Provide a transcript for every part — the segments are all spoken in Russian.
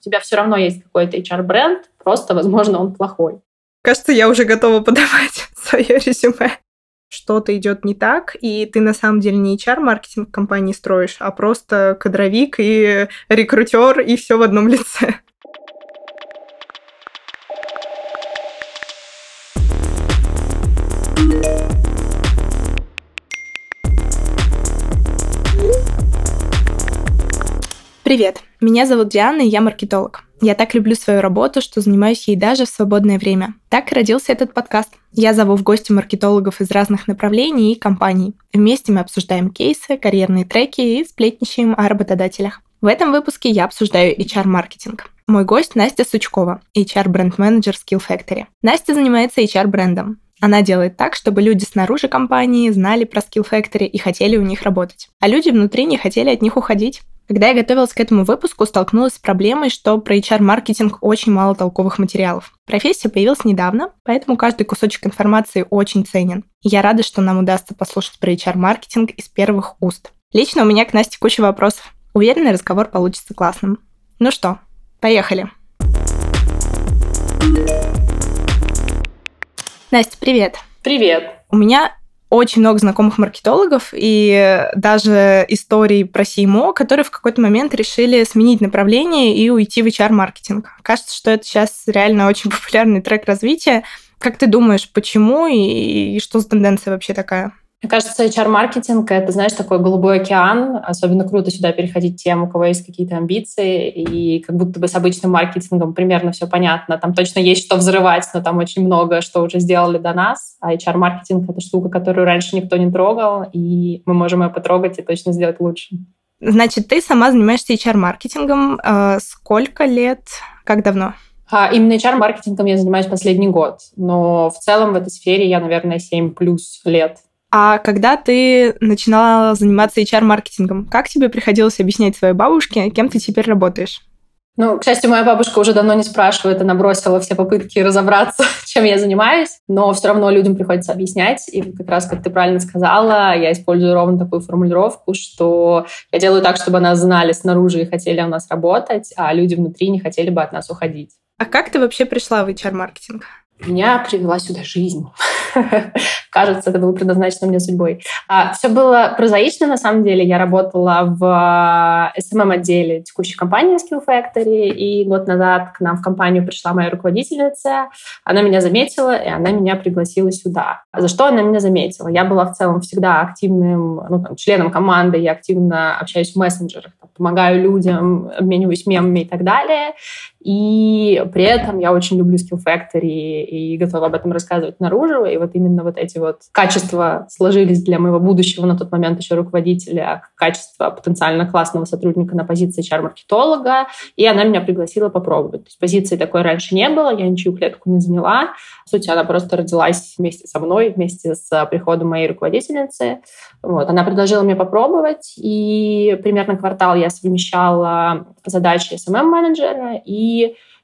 У тебя все равно есть какой-то HR-бренд, просто, возможно, он плохой. Кажется, я уже готова подавать свое резюме. Что-то идет не так, и ты на самом деле не HR-маркетинг компании строишь, а просто кадровик и рекрутер, и все в одном лице. Привет, меня зовут Диана, и я маркетолог. Я так люблю свою работу, что занимаюсь ей даже в свободное время. Так и родился этот подкаст. Я зову в гости маркетологов из разных направлений и компаний. Вместе мы обсуждаем кейсы, карьерные треки и сплетничаем о работодателях. В этом выпуске я обсуждаю HR-маркетинг. Мой гость Настя Сучкова, HR-бренд-менеджер Skill Factory. Настя занимается HR-брендом. Она делает так, чтобы люди снаружи компании знали про Skill Factory и хотели у них работать. А люди внутри не хотели от них уходить. Когда я готовилась к этому выпуску, столкнулась с проблемой, что про HR-маркетинг очень мало толковых материалов. Профессия появилась недавно, поэтому каждый кусочек информации очень ценен. Я рада, что нам удастся послушать про HR-маркетинг из первых уст. Лично у меня к Насте куча вопросов. Уверенный разговор получится классным. Ну что, поехали. Настя, привет. Привет. У меня очень много знакомых маркетологов и даже истории про CMO, которые в какой-то момент решили сменить направление и уйти в HR-маркетинг. Кажется, что это сейчас реально очень популярный трек развития. Как ты думаешь, почему и, и что за тенденция вообще такая? Мне кажется, HR-маркетинг — это, знаешь, такой голубой океан. Особенно круто сюда переходить тем, у кого есть какие-то амбиции, и как будто бы с обычным маркетингом примерно все понятно. Там точно есть что взрывать, но там очень много, что уже сделали до нас. А HR-маркетинг — это штука, которую раньше никто не трогал, и мы можем ее потрогать и точно сделать лучше. Значит, ты сама занимаешься HR-маркетингом. Э, сколько лет? Как давно? А именно HR-маркетингом я занимаюсь последний год, но в целом в этой сфере я, наверное, 7 плюс лет. А когда ты начинала заниматься HR-маркетингом, как тебе приходилось объяснять своей бабушке, кем ты теперь работаешь? Ну, к счастью, моя бабушка уже давно не спрашивает, она бросила все попытки разобраться, чем я занимаюсь, но все равно людям приходится объяснять. И как раз, как ты правильно сказала, я использую ровно такую формулировку, что я делаю так, чтобы нас знали снаружи и хотели у нас работать, а люди внутри не хотели бы от нас уходить. А как ты вообще пришла в HR-маркетинг? Меня привела сюда жизнь. Кажется, это было предназначено мне судьбой. А, все было прозаично, на самом деле. Я работала в SMM-отделе эм текущей компании Skill Factory, и год назад к нам в компанию пришла моя руководительница. Она меня заметила, и она меня пригласила сюда. За что она меня заметила? Я была в целом всегда активным ну, там, членом команды, я активно общаюсь в мессенджерах, там, помогаю людям, обмениваюсь мемами и так далее. И при этом я очень люблю Skill Factory и готова об этом рассказывать наружу. И вот именно вот эти вот качества сложились для моего будущего на тот момент еще руководителя, качество потенциально классного сотрудника на позиции HR-маркетолога. И она меня пригласила попробовать. То есть позиции такой раньше не было, я ничью клетку не заняла. В сути, она просто родилась вместе со мной, вместе с приходом моей руководительницы. Вот. Она предложила мне попробовать, и примерно квартал я совмещала задачи SMM-менеджера и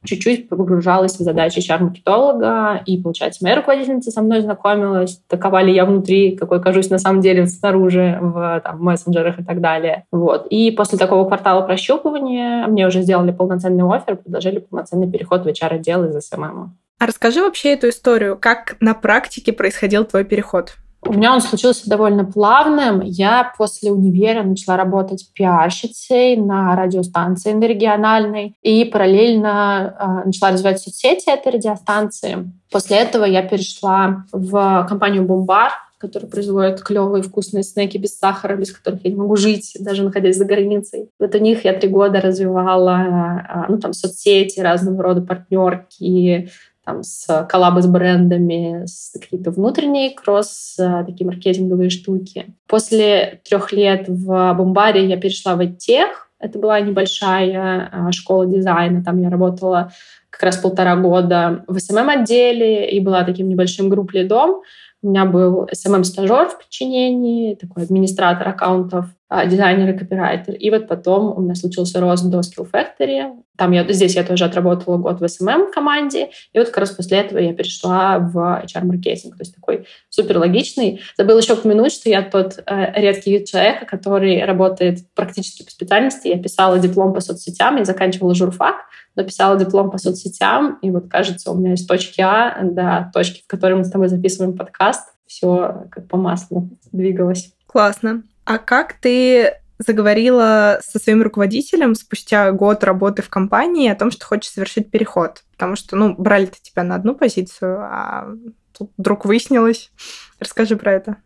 чуть-чуть погружалась в задачи HR-маркетолога, и, получается, моя руководительница со мной знакомилась, такова ли я внутри, какой кажусь на самом деле снаружи, в там, мессенджерах и так далее. Вот. И после такого квартала прощупывания мне уже сделали полноценный офер, предложили полноценный переход в HR-отдел из SMM. А расскажи вообще эту историю, как на практике происходил твой переход? У меня он случился довольно плавным. Я после универа начала работать пиарщицей на радиостанции региональной и параллельно э, начала развивать соцсети этой радиостанции. После этого я перешла в компанию «Бомбар», которая производит клевые вкусные снеки без сахара, без которых я не могу жить, даже находясь за границей. Вот у них я три года развивала ну, там, соцсети, разного рода партнерки, там, с коллабы с брендами, с какие-то внутренние кросс, э, такие маркетинговые штуки. После трех лет в Бомбаре я перешла в тех. Это была небольшая э, школа дизайна. Там я работала как раз полтора года в СММ-отделе и была таким небольшим групп-лидом. У меня был SMM-стажер в подчинении, такой администратор аккаунтов, а, дизайнер и копирайтер. И вот потом у меня случился рост до Skill Factory. Там я, здесь я тоже отработала год в SMM-команде. И вот как раз после этого я перешла в HR-маркетинг. То есть такой супер логичный. Забыла еще упомянуть, что я тот э, редкий вид человека, который работает практически по специальности. Я писала диплом по соцсетям, я заканчивала журфак, написала диплом по соцсетям, и вот, кажется, у меня есть точки А до точки, в которой мы с тобой записываем подкаст. Все как по маслу двигалось. Классно. А как ты заговорила со своим руководителем спустя год работы в компании о том, что хочешь совершить переход? Потому что, ну, брали-то тебя на одну позицию, а тут вдруг выяснилось. Расскажи про это.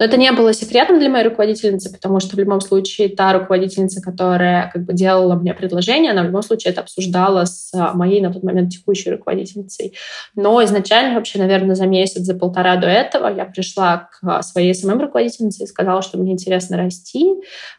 Но это не было секретом для моей руководительницы, потому что в любом случае та руководительница, которая как бы делала мне предложение, она в любом случае это обсуждала с а, моей на тот момент текущей руководительницей. Но изначально вообще, наверное, за месяц, за полтора до этого я пришла к а, своей SMM руководительнице и сказала, что мне интересно расти.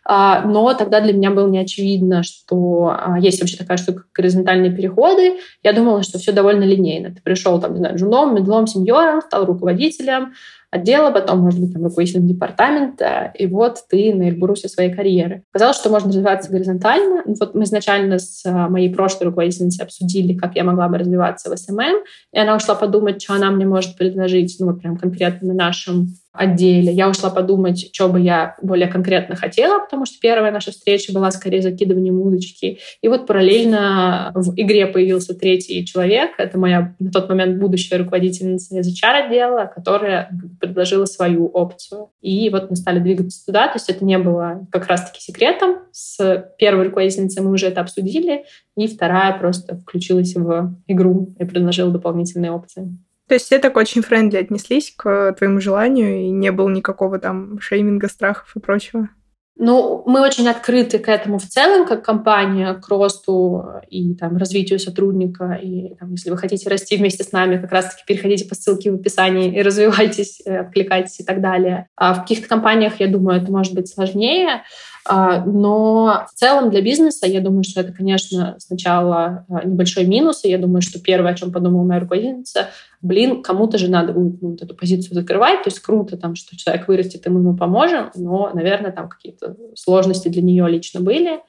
А, но тогда для меня было не очевидно, что есть вообще такая штука, как горизонтальные переходы. Я думала, что все довольно линейно. Ты пришел там, не знаю, джуном, мидлом, сеньором, стал руководителем, отдела, потом, может быть, там, руководителем департамента, и вот ты на Эльбрусе своей карьеры. Казалось, что можно развиваться горизонтально. Вот мы изначально с а, моей прошлой руководительницей обсудили, как я могла бы развиваться в SMM, и она ушла подумать, что она мне может предложить, ну, вот прям конкретно на нашем отделе. Я ушла подумать, что бы я более конкретно хотела, потому что первая наша встреча была скорее закидыванием удочки. И вот параллельно в игре появился третий человек. Это моя на тот момент будущая руководительница из HR-отдела, которая предложила свою опцию. И вот мы стали двигаться туда. То есть это не было как раз-таки секретом. С первой руководительницей мы уже это обсудили. И вторая просто включилась в игру и предложила дополнительные опции. То есть все так очень френдли отнеслись к твоему желанию, и не было никакого там шейминга, страхов и прочего? Ну, мы очень открыты к этому в целом, как компания, к росту и там, развитию сотрудника. И там, если вы хотите расти вместе с нами, как раз-таки переходите по ссылке в описании и развивайтесь, э, откликайтесь и так далее. А в каких-то компаниях, я думаю, это может быть сложнее. А, но в целом для бизнеса, я думаю, что это, конечно, сначала а, небольшой минус. И я думаю, что первое, о чем подумала моя руководительница, блин, кому-то же надо будет ну, вот эту позицию закрывать. То есть круто, там, что человек вырастет, и мы ему поможем. Но, наверное, там какие-то сложности для нее лично были.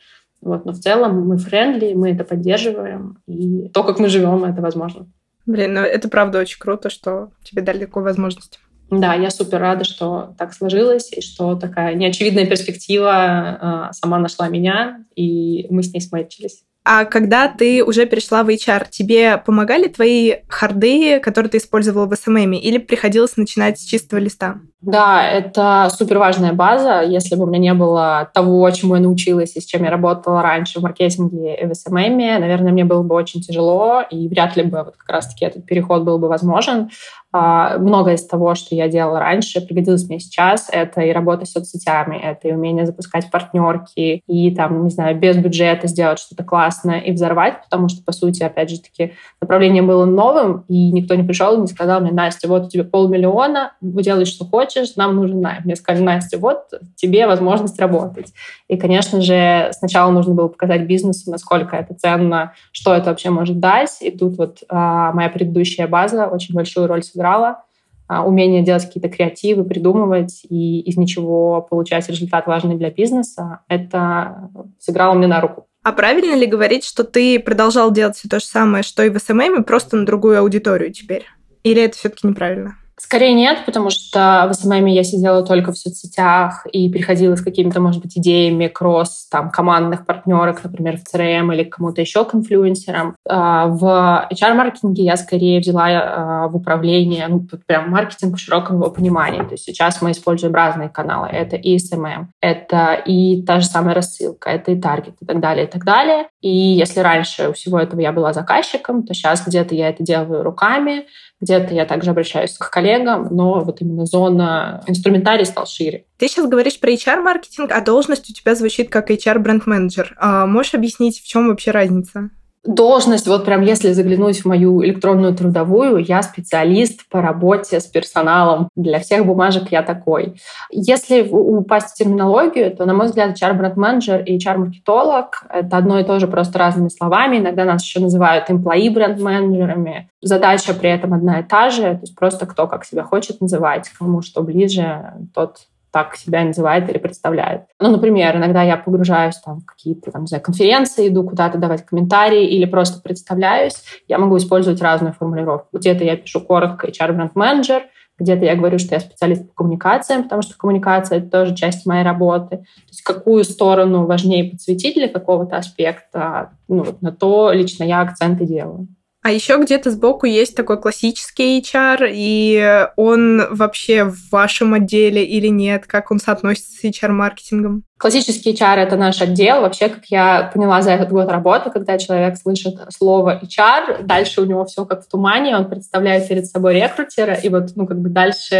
Вот, но в целом мы френдли, мы это поддерживаем. И то, как мы живем, это возможно. Блин, ну это правда очень круто, что тебе дали такую возможность. Да, я супер рада, что так сложилось, и что такая неочевидная перспектива э, сама нашла меня, и мы с ней смычились. А когда ты уже перешла в HR, тебе помогали твои харды, которые ты использовала в SMM, или приходилось начинать с чистого листа? Да, это супер важная база. Если бы у меня не было того, чему я научилась и с чем я работала раньше в маркетинге и в SMM, наверное, мне было бы очень тяжело, и вряд ли бы вот как раз-таки этот переход был бы возможен. А, многое из того, что я делала раньше, пригодилось мне сейчас. Это и работа с соцсетями, это и умение запускать партнерки, и там, не знаю, без бюджета сделать что-то классное и взорвать, потому что, по сути, опять же таки, направление было новым, и никто не пришел и не сказал мне, Настя, вот у тебя полмиллиона, делаете, что хочешь, нам нужен найм. Мне сказали, Настя, вот тебе возможность работать. И, конечно же, сначала нужно было показать бизнесу, насколько это ценно, что это вообще может дать. И тут вот а, моя предыдущая база очень большую роль сыграла сыграло. А, умение делать какие-то креативы, придумывать и из ничего получать результат важный для бизнеса, это сыграло мне на руку. А правильно ли говорить, что ты продолжал делать все то же самое, что и в SMM, просто на другую аудиторию теперь? Или это все-таки неправильно? Скорее нет, потому что в SMM я сидела только в соцсетях и приходила с какими-то, может быть, идеями кросс там, командных партнерок, например, в CRM или кому-то еще к инфлюенсерам. А, в HR-маркетинге я скорее взяла а, в управление, ну, прям маркетинг в широком его понимании. То есть сейчас мы используем разные каналы. Это и SMM, это и та же самая рассылка, это и таргет и так далее, и так далее. И если раньше у всего этого я была заказчиком, то сейчас где-то я это делаю руками, где-то я также обращаюсь к коллегам, но вот именно зона инструментарий стал шире. Ты сейчас говоришь про HR-маркетинг, а должность у тебя звучит как HR-бренд-менеджер. А можешь объяснить, в чем вообще разница? Должность, вот прям если заглянуть в мою электронную трудовую, я специалист по работе с персоналом. Для всех бумажек я такой. Если упасть в терминологию, то, на мой взгляд, HR-бренд-менеджер и HR-маркетолог — это одно и то же, просто разными словами. Иногда нас еще называют employee-бренд-менеджерами. Задача при этом одна и та же, то есть просто кто как себя хочет называть, кому что ближе, тот так себя называет или представляет. Ну, например, иногда я погружаюсь там, в какие-то там, не знаю, конференции, иду куда-то давать комментарии или просто представляюсь. Я могу использовать разную формулировку. Где-то я пишу коротко HR бренд менеджер, где-то я говорю, что я специалист по коммуникациям, потому что коммуникация — это тоже часть моей работы. То есть какую сторону важнее подсветить для какого-то аспекта, ну, на то лично я акценты делаю. А еще где-то сбоку есть такой классический HR, и он вообще в вашем отделе или нет? Как он соотносится с HR-маркетингом? Классический HR — это наш отдел. Вообще, как я поняла за этот год работы, когда человек слышит слово HR, дальше у него все как в тумане, он представляет перед собой рекрутера, и вот, ну, как бы дальше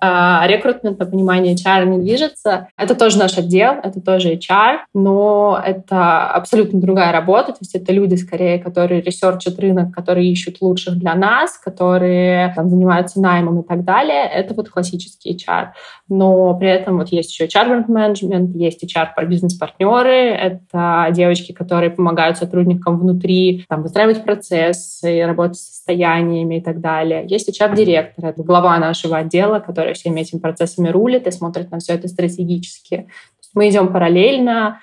э, рекрутмент на понимание HR не движется. Это тоже наш отдел, это тоже HR, но это абсолютно другая работа, то есть это люди, скорее, которые research ат рынок, которые ищут лучших для нас, которые там, занимаются наймом и так далее. Это вот классический HR. Но при этом вот есть еще HR-менеджмент, есть есть HR бизнес-партнеры, это девочки, которые помогают сотрудникам внутри там, выстраивать процессы, работать с состояниями и так далее. Есть HR-директор, это глава нашего отдела, который всеми этими процессами рулит и смотрит на все это стратегически. Мы идем параллельно,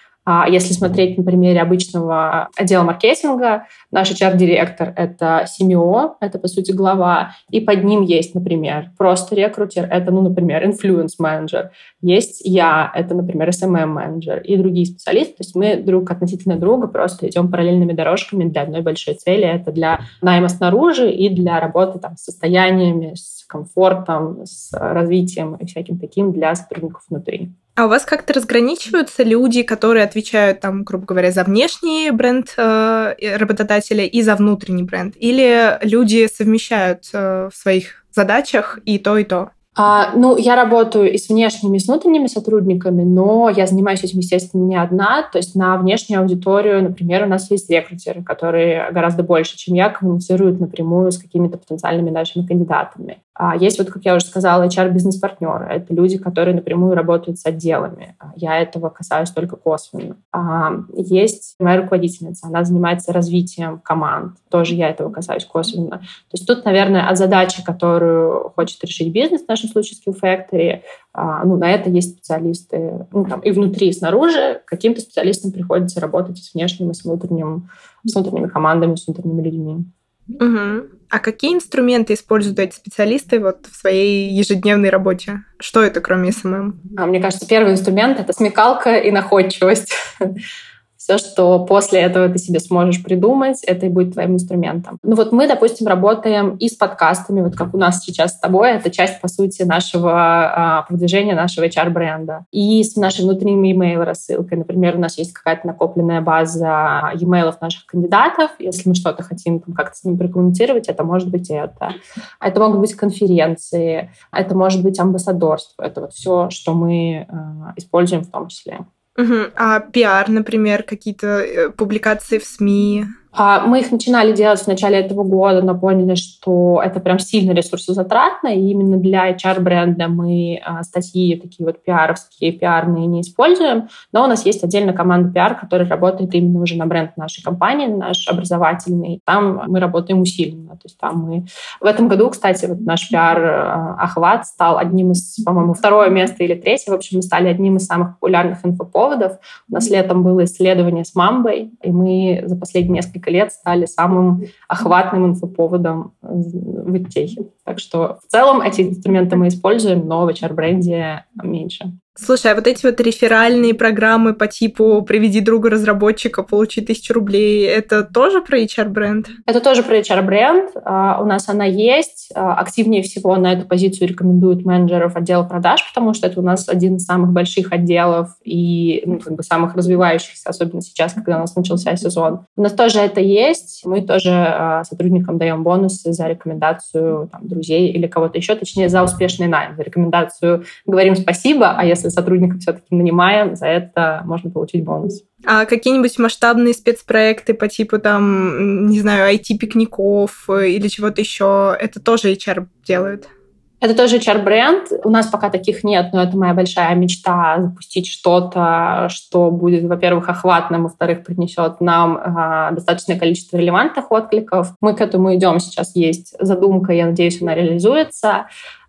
если смотреть на примере обычного отдела маркетинга, наш HR-директор — это CMO, это, по сути, глава, и под ним есть, например, просто рекрутер, это, ну, например, инфлюенс-менеджер. Есть я, это, например, SMM-менеджер и другие специалисты. То есть мы друг относительно друга просто идем параллельными дорожками для одной большой цели. Это для найма снаружи и для работы там, с состояниями, с комфортом, с развитием и всяким таким для сотрудников внутри. А у вас как-то разграничиваются люди, которые отвечают, там, грубо говоря, за внешний бренд э, работодателя и за внутренний бренд? Или люди совмещают э, в своих задачах и то, и то? А, ну, я работаю и с внешними, и с внутренними сотрудниками, но я занимаюсь этим, естественно, не одна. То есть на внешнюю аудиторию, например, у нас есть рекрутеры, которые гораздо больше, чем я, коммуницируют напрямую с какими-то потенциальными нашими кандидатами. А есть вот, как я уже сказала, HR-бизнес-партнеры. Это люди, которые напрямую работают с отделами. А я этого касаюсь только косвенно. А есть моя руководительница. Она занимается развитием команд. Тоже я этого касаюсь косвенно. То есть тут, наверное, от задачи, которую хочет решить бизнес, в нашем случае Skill Factory, а, ну, на это есть специалисты ну, там, и внутри, и снаружи. Каким-то специалистам приходится работать с внешним, и с внутренним, с внутренними командами, с внутренними людьми. Угу. А какие инструменты используют эти специалисты вот в своей ежедневной работе? Что это, кроме SMM? А, мне кажется, первый инструмент — это смекалка и находчивость. все, что после этого ты себе сможешь придумать, это и будет твоим инструментом. Ну вот мы, допустим, работаем и с подкастами, вот как у нас сейчас с тобой, это часть, по сути, нашего а, продвижения, нашего HR-бренда. И с нашей внутренней email рассылкой. Например, у нас есть какая-то накопленная база e-mail наших кандидатов. Если мы что-то хотим как-то с ними прокоммуницировать, это может быть это. А это могут быть конференции, а это может быть амбассадорство. Это вот все, что мы э, используем в том числе. Угу. А пиар, например, какие-то э, публикации в СМИ? А, мы их начинали делать в начале этого года, но поняли, что это прям сильно ресурсозатратно, и именно для HR-бренда мы а, статьи такие вот пиаровские, пиарные не используем, но у нас есть отдельная команда пиар, которая работает именно уже на бренд нашей компании, наш образовательный. Там мы работаем усиленно. То есть там мы... В этом году, кстати, вот наш пиар-охват а, стал одним из, по-моему, второе место или третье. В общем, мы стали одним из самых популярных инфоповодов. У нас летом было исследование с Мамбой, и мы за последние несколько несколько лет стали самым охватным инфоповодом в Итехе. Так что в целом эти инструменты мы используем, но в HR-бренде меньше. Слушай, а вот эти вот реферальные программы по типу «Приведи друга разработчика, получи тысячу рублей» — это тоже про HR-бренд? Это тоже про HR-бренд. Uh, у нас она есть. Uh, активнее всего на эту позицию рекомендуют менеджеров отдела продаж, потому что это у нас один из самых больших отделов и ну, как бы самых развивающихся, особенно сейчас, когда у нас начался сезон. У нас тоже это есть. Мы тоже uh, сотрудникам даем бонусы за рекомендацию там, друзей или кого-то еще, точнее, за успешный найм. За рекомендацию говорим спасибо, а если сотрудника все-таки нанимаем, за это можно получить бонус. А какие-нибудь масштабные спецпроекты по типу там, не знаю, IT-пикников или чего-то еще, это тоже HR делают? Это тоже HR-бренд. У нас пока таких нет, но это моя большая мечта запустить что-то, что будет, во-первых, охватным, во-вторых, принесет нам э, достаточное количество релевантных откликов. Мы к этому идем. Сейчас есть задумка, я надеюсь, она реализуется.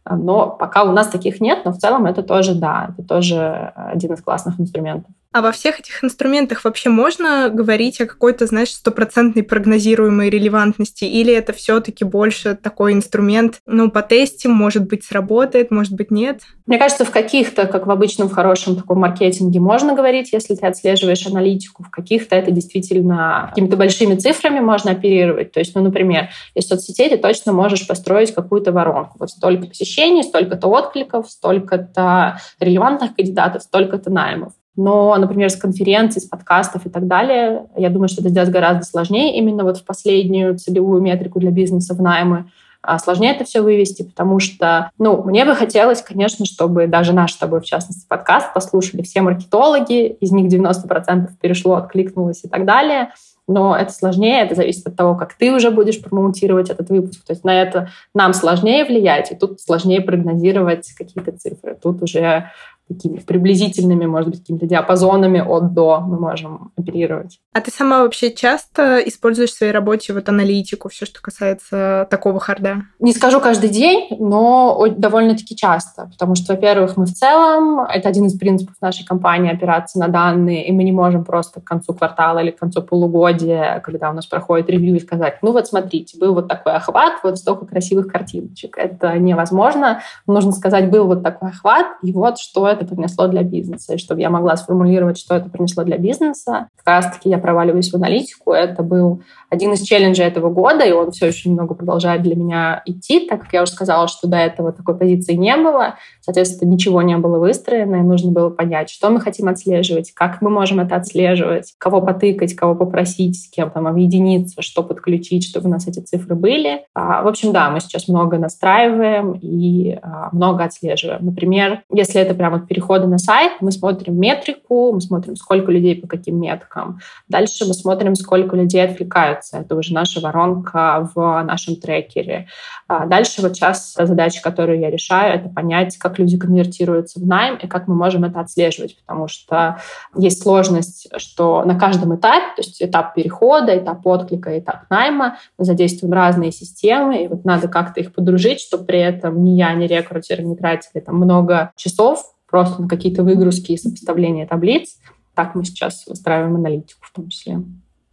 Но пока у нас таких нет, но в целом это тоже, да, это тоже один из классных инструментов. А во всех этих инструментах вообще можно говорить о какой-то, знаешь, стопроцентной прогнозируемой релевантности? Или это все таки больше такой инструмент, ну, по тестим, может быть, сработает, может быть, нет? Мне кажется, в каких-то, как в обычном хорошем таком маркетинге, можно говорить, если ты отслеживаешь аналитику. В каких-то это действительно какими-то большими цифрами можно оперировать. То есть, ну, например, из соцсетей ты точно можешь построить какую-то воронку. Вот столько посещений, столько-то откликов, столько-то релевантных кандидатов, столько-то наймов. Но, например, с конференций, с подкастов и так далее, я думаю, что это сделать гораздо сложнее именно вот в последнюю целевую метрику для бизнеса в наймы. А сложнее это все вывести, потому что, ну, мне бы хотелось, конечно, чтобы даже наш с тобой, в частности, подкаст послушали все маркетологи, из них 90% перешло, откликнулось и так далее. Но это сложнее, это зависит от того, как ты уже будешь промоутировать этот выпуск. То есть на это нам сложнее влиять, и тут сложнее прогнозировать какие-то цифры. Тут уже такими приблизительными, может быть, какими-то диапазонами от до мы можем оперировать. А ты сама вообще часто используешь в своей работе вот аналитику, все, что касается такого харда? Не скажу каждый день, но довольно-таки часто, потому что, во-первых, мы в целом, это один из принципов нашей компании, опираться на данные, и мы не можем просто к концу квартала или к концу полугодия, когда у нас проходит ревью, и сказать, ну вот смотрите, был вот такой охват, вот столько красивых картиночек. Это невозможно. Нужно сказать, был вот такой охват, и вот что это принесло для бизнеса. И чтобы я могла сформулировать, что это принесло для бизнеса, как раз-таки я проваливаюсь в аналитику. Это был один из челленджей этого года, и он все еще немного продолжает для меня идти, так как я уже сказала, что до этого такой позиции не было. Соответственно, ничего не было выстроено, и нужно было понять, что мы хотим отслеживать, как мы можем это отслеживать, кого потыкать, кого попросить, с кем там объединиться, что подключить, чтобы у нас эти цифры были. А, в общем, да, мы сейчас много настраиваем и а, много отслеживаем. Например, если это прямо переходы на сайт, мы смотрим метрику, мы смотрим, сколько людей по каким меткам. Дальше мы смотрим, сколько людей отвлекаются. Это уже наша воронка в нашем трекере. А дальше вот сейчас задача, которую я решаю, это понять, как люди конвертируются в найм и как мы можем это отслеживать, потому что есть сложность, что на каждом этапе, то есть этап перехода, этап отклика, этап найма, мы задействуем разные системы, и вот надо как-то их подружить, чтобы при этом ни я, ни рекрутер не тратили там много часов просто на какие-то выгрузки и сопоставления таблиц. Так мы сейчас выстраиваем аналитику в том числе.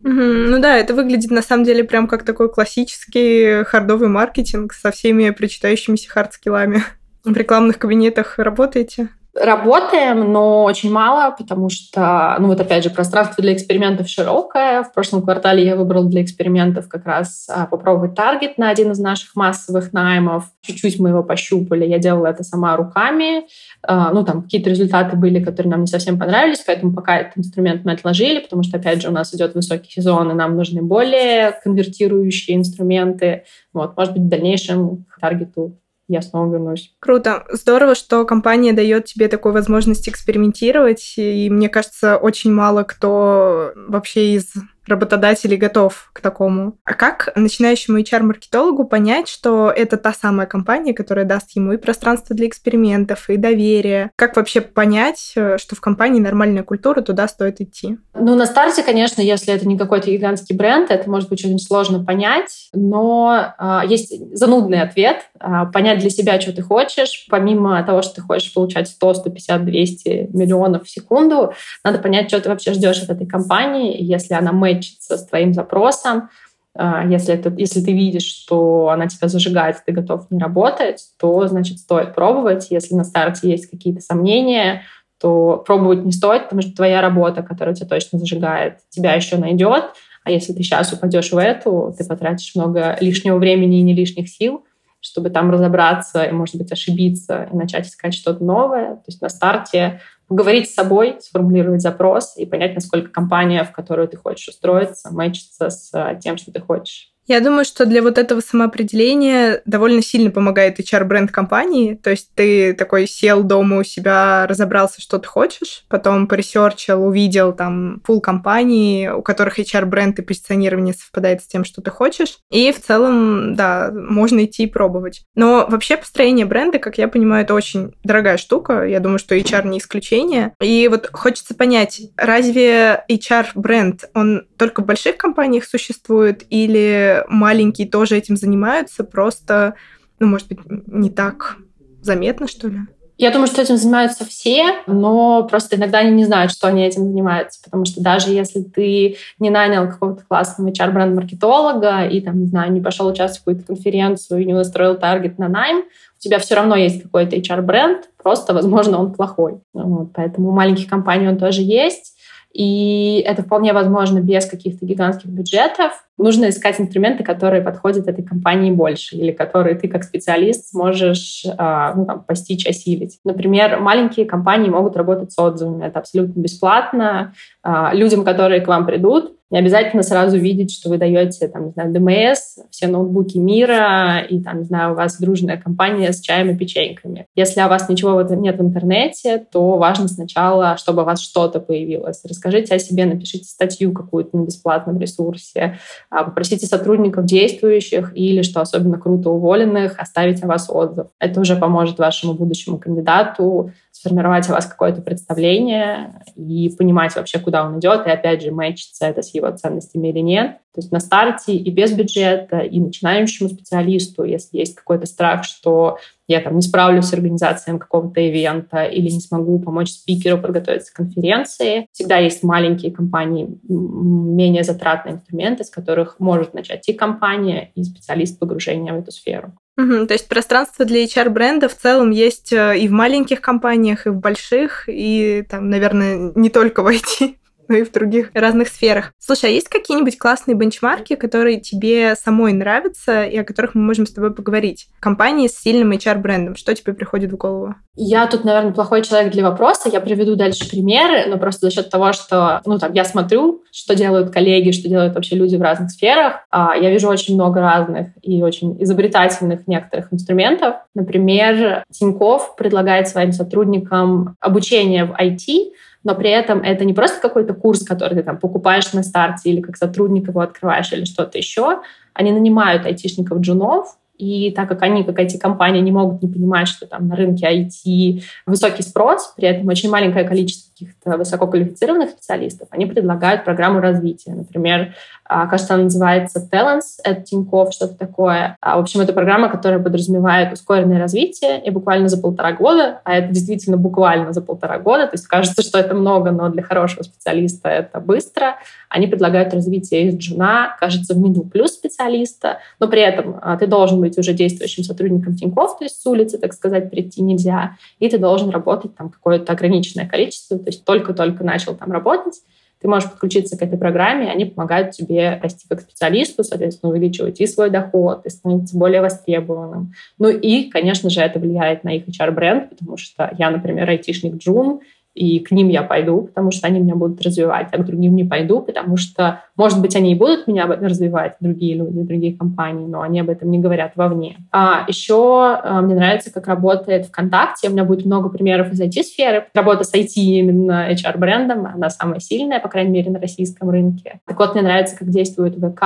Угу. Ну да, это выглядит на самом деле прям как такой классический хардовый маркетинг со всеми причитающимися хардскиллами. В рекламных кабинетах работаете? Работаем, но очень мало, потому что, ну вот опять же, пространство для экспериментов широкое. В прошлом квартале я выбрал для экспериментов как раз а, попробовать таргет на один из наших массовых наймов. Чуть-чуть мы его пощупали. Я делала это сама руками. А, ну там какие-то результаты были, которые нам не совсем понравились, поэтому пока этот инструмент мы отложили, потому что, опять же, у нас идет высокий сезон, и нам нужны более конвертирующие инструменты. Вот, может быть, в дальнейшем к таргету я снова вернусь. Круто. Здорово, что компания дает тебе такую возможность экспериментировать. И мне кажется, очень мало кто вообще из работодатель готов к такому. А как начинающему HR-маркетологу понять, что это та самая компания, которая даст ему и пространство для экспериментов, и доверие? Как вообще понять, э, что в компании нормальная культура, туда стоит идти? Ну, на старте, конечно, если это не какой-то гигантский бренд, это может быть очень сложно понять, но э, есть занудный ответ. Э, понять для себя, что ты хочешь, помимо того, что ты хочешь получать 100, 150, 200 миллионов в секунду, надо понять, что ты вообще ждешь от этой компании. Если она мэчится с твоим запросом, а, если, это, если ты видишь, что она тебя зажигает, ты готов не работать, то, значит, стоит пробовать. Если на старте есть какие-то сомнения, то пробовать не стоит, потому что твоя работа, которая тебя точно зажигает, тебя еще найдет. А если ты сейчас упадешь в эту, ты потратишь много лишнего времени и не лишних сил, чтобы там разобраться и, может быть, ошибиться и начать искать что-то новое. То есть на старте поговорить с собой, сформулировать запрос и понять, насколько компания, в которую ты хочешь устроиться, мэчится с э, тем, что ты хочешь. Я думаю, что для вот этого самоопределения довольно сильно помогает HR-бренд компании. То есть ты такой сел дома у себя, разобрался, что ты хочешь, потом поресерчил, увидел там пул компании, у которых HR-бренд и позиционирование совпадает с тем, что ты хочешь. И в целом, да, можно идти и пробовать. Но вообще построение бренда, как я понимаю, это очень дорогая штука. Я думаю, что HR не исключение. И вот хочется понять, разве HR-бренд, он только в больших компаниях существует или маленькие тоже этим занимаются, просто, ну, может быть, не так заметно, что ли? Я думаю, что этим занимаются все, но просто иногда они не знают, что они этим занимаются, потому что даже если ты не нанял какого-то классного HR-бренд-маркетолога и, там, не знаю, не пошел участвовать в какую-то конференцию и не устроил таргет на найм, у тебя все равно есть какой-то HR-бренд, просто, возможно, он плохой. Вот, поэтому у маленьких компаний он тоже есть. И это вполне возможно без каких-то гигантских бюджетов. Нужно искать инструменты, которые подходят этой компании больше, или которые ты как специалист сможешь а, ну, там, постичь, осилить. Например, маленькие компании могут работать с отзывами. Это абсолютно бесплатно. А, людям, которые к вам придут, не обязательно сразу видеть, что вы даете, там, не знаю, ДМС, все ноутбуки мира, и, там, не знаю, у вас дружная компания с чаем и печеньками. Если у вас ничего нет в интернете, то важно сначала, чтобы у вас что-то появилось. Расскажите о себе, напишите статью какую-то на бесплатном ресурсе, а, попросите сотрудников действующих или, что особенно круто, уволенных, оставить о вас отзыв. Это уже поможет вашему будущему кандидату сформировать о вас какое-то представление и понимать вообще, куда он идет, и опять же, мэчится это с его ценностями или нет. То есть на старте и без бюджета, и начинающему специалисту, если есть какой-то страх, что я там не справлюсь с организацией какого-то ивента или не смогу помочь спикеру подготовиться к конференции. Всегда есть маленькие компании, менее затратные инструменты, с которых может начать и компания, и специалист погружения в эту сферу. Угу, то есть пространство для HR-бренда в целом есть э, и в маленьких компаниях, и в больших, и там, наверное, не только в IT но и в других разных сферах. Слушай, а есть какие-нибудь классные бенчмарки, которые тебе самой нравятся и о которых мы можем с тобой поговорить? Компании с сильным HR-брендом. Что тебе приходит в голову? Я тут, наверное, плохой человек для вопроса. Я приведу дальше примеры, но просто за счет того, что ну, там, я смотрю, что делают коллеги, что делают вообще люди в разных сферах. А, я вижу очень много разных и очень изобретательных некоторых инструментов. Например, Тиньков предлагает своим сотрудникам обучение в IT, но при этом это не просто какой-то курс, который ты там покупаешь на старте или как сотрудник его открываешь или что-то еще. Они нанимают айтишников-джунов, и так как они, как эти компании, не могут не понимать, что там на рынке IT высокий спрос, при этом очень маленькое количество каких-то высококвалифицированных специалистов, они предлагают программу развития. Например, а, кажется, она называется Talents от Тинькофф, что-то такое. А, в общем, это программа, которая подразумевает ускоренное развитие, и буквально за полтора года, а это действительно буквально за полтора года, то есть кажется, что это много, но для хорошего специалиста это быстро, они предлагают развитие из джуна, кажется, в middle плюс специалиста, но при этом а, ты должен быть уже действующим сотрудником Тинькофф, то есть с улицы, так сказать, прийти нельзя, и ты должен работать там какое-то ограниченное количество, то есть только-только начал там работать, ты можешь подключиться к этой программе, они помогают тебе расти как специалисту, соответственно, увеличивать и свой доход, и становиться более востребованным. Ну и, конечно же, это влияет на их HR-бренд, потому что я, например, айтишник Джун, и к ним я пойду, потому что они меня будут развивать, а к другим не пойду, потому что, может быть, они и будут меня развивать, другие люди, другие компании, но они об этом не говорят вовне. А еще а, мне нравится, как работает ВКонтакте. У меня будет много примеров из IT-сферы. Работа с IT именно HR-брендом, она самая сильная, по крайней мере, на российском рынке. Так вот, мне нравится, как действует ВК.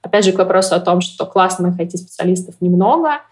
Опять же, к вопросу о том, что классных IT-специалистов немного —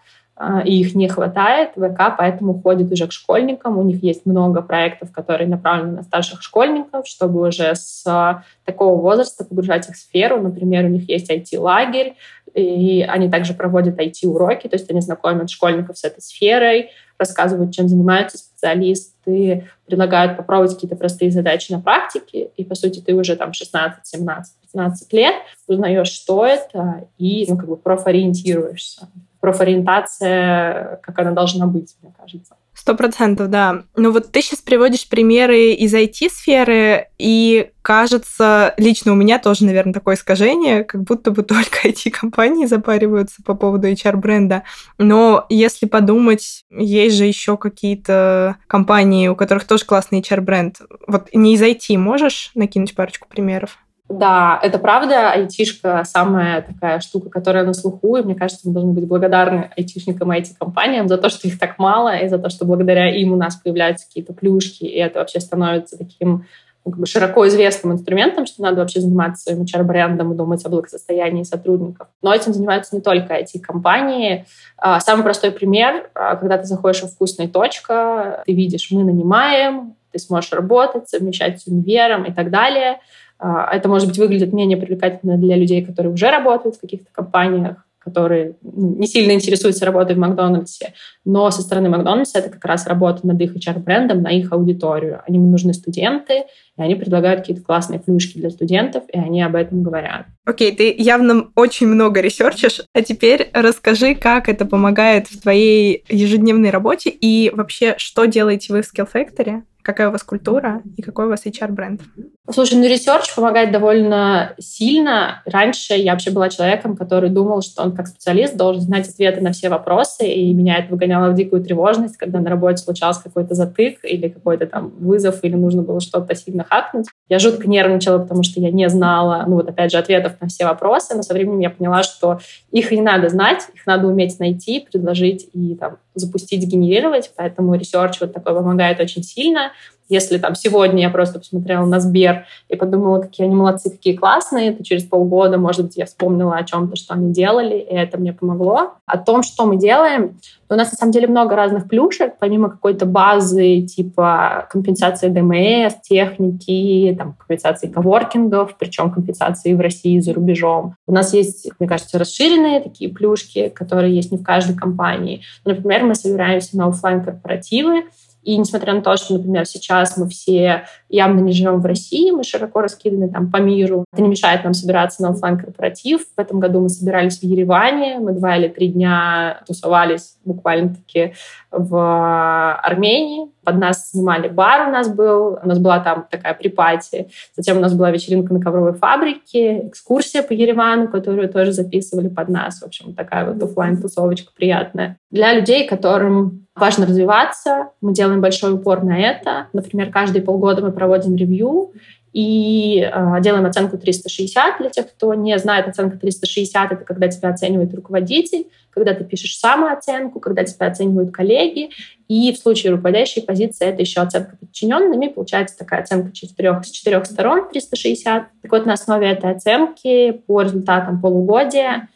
и их не хватает. ВК поэтому ходит уже к школьникам. У них есть много проектов, которые направлены на старших школьников, чтобы уже с а, такого возраста погружать их в сферу. Например, у них есть IT-лагерь, и они также проводят IT-уроки, то есть они знакомят школьников с этой сферой, рассказывают, чем занимаются специалисты, предлагают попробовать какие-то простые задачи на практике, и, по сути, ты уже там 16, 17, 15 лет узнаешь, что это, и, ну, как бы профориентируешься профориентация, как она должна быть, мне кажется. Сто процентов, да. Ну вот ты сейчас приводишь примеры из IT-сферы, и кажется, лично у меня тоже, наверное, такое искажение, как будто бы только IT-компании запариваются по поводу HR-бренда. Но если подумать, есть же еще какие-то компании, у которых тоже классный HR-бренд. Вот не из IT можешь накинуть парочку примеров? Да, это правда. Айтишка самая такая штука, которая на слуху. И мне кажется, мы должны быть благодарны айтишникам и IT-компаниям за то, что их так мало, и за то, что благодаря им у нас появляются какие-то плюшки, и это вообще становится таким ну, как бы широко известным инструментом, что надо вообще заниматься своим HR-брендом и думать о благосостоянии сотрудников. Но этим занимаются не только IT-компании. А, самый простой пример, а, когда ты заходишь в вкусная точка, ты видишь, мы нанимаем, ты сможешь работать, совмещать с универом и так далее — это, может быть, выглядит менее привлекательно для людей, которые уже работают в каких-то компаниях, которые не сильно интересуются работой в Макдональдсе, но со стороны Макдональдса это как раз работа над их HR-брендом, на их аудиторию. Они нужны студенты, и они предлагают какие-то классные плюшки для студентов, и они об этом говорят. Окей, okay, ты явно очень много ресерчишь, а теперь расскажи, как это помогает в твоей ежедневной работе и вообще, что делаете вы в Skill Factory? Какая у вас культура и какой у вас HR-бренд? Слушай, ну ресерч помогает довольно сильно. Раньше я вообще была человеком, который думал, что он как специалист должен знать ответы на все вопросы, и меня это выгоняло в дикую тревожность, когда на работе случался какой-то затык или какой-то там вызов, или нужно было что-то сильно хакнуть. Я жутко нервничала, потому что я не знала, ну вот опять же, ответов на все вопросы, но со временем я поняла, что их не надо знать, их надо уметь найти, предложить и там запустить, генерировать, поэтому ресерч вот такой помогает очень сильно. Если там сегодня я просто посмотрела на Сбер и подумала, какие они молодцы, какие классные, то через полгода, может быть, я вспомнила о чем-то, что они делали, и это мне помогло. О том, что мы делаем, у нас на самом деле много разных плюшек, помимо какой-то базы типа компенсации ДМС, техники, там, компенсации коворкингов, причем компенсации в России и за рубежом. У нас есть, мне кажется, расширенные такие плюшки, которые есть не в каждой компании. Например, мы собираемся на офлайн корпоративы и несмотря на то, что, например, сейчас мы все явно не живем в России, мы широко раскиданы там по миру, это не мешает нам собираться на офлайн корпоратив В этом году мы собирались в Ереване, мы два или три дня тусовались буквально-таки в Армении. Под нас снимали бар у нас был, у нас была там такая припати. Затем у нас была вечеринка на ковровой фабрике, экскурсия по Еревану, которую тоже записывали под нас. В общем, такая вот офлайн тусовочка приятная. Для людей, которым важно развиваться, мы делаем большой упор на это. Например, каждые полгода мы проводим ревью, и э, делаем оценку 360 для тех, кто не знает. Оценка 360 — это когда тебя оценивает руководитель, когда ты пишешь самооценку, когда тебя оценивают коллеги. И в случае руководящей позиции это еще оценка подчиненными. Получается такая оценка четырех, с четырех сторон 360. Так вот, на основе этой оценки по результатам полугодия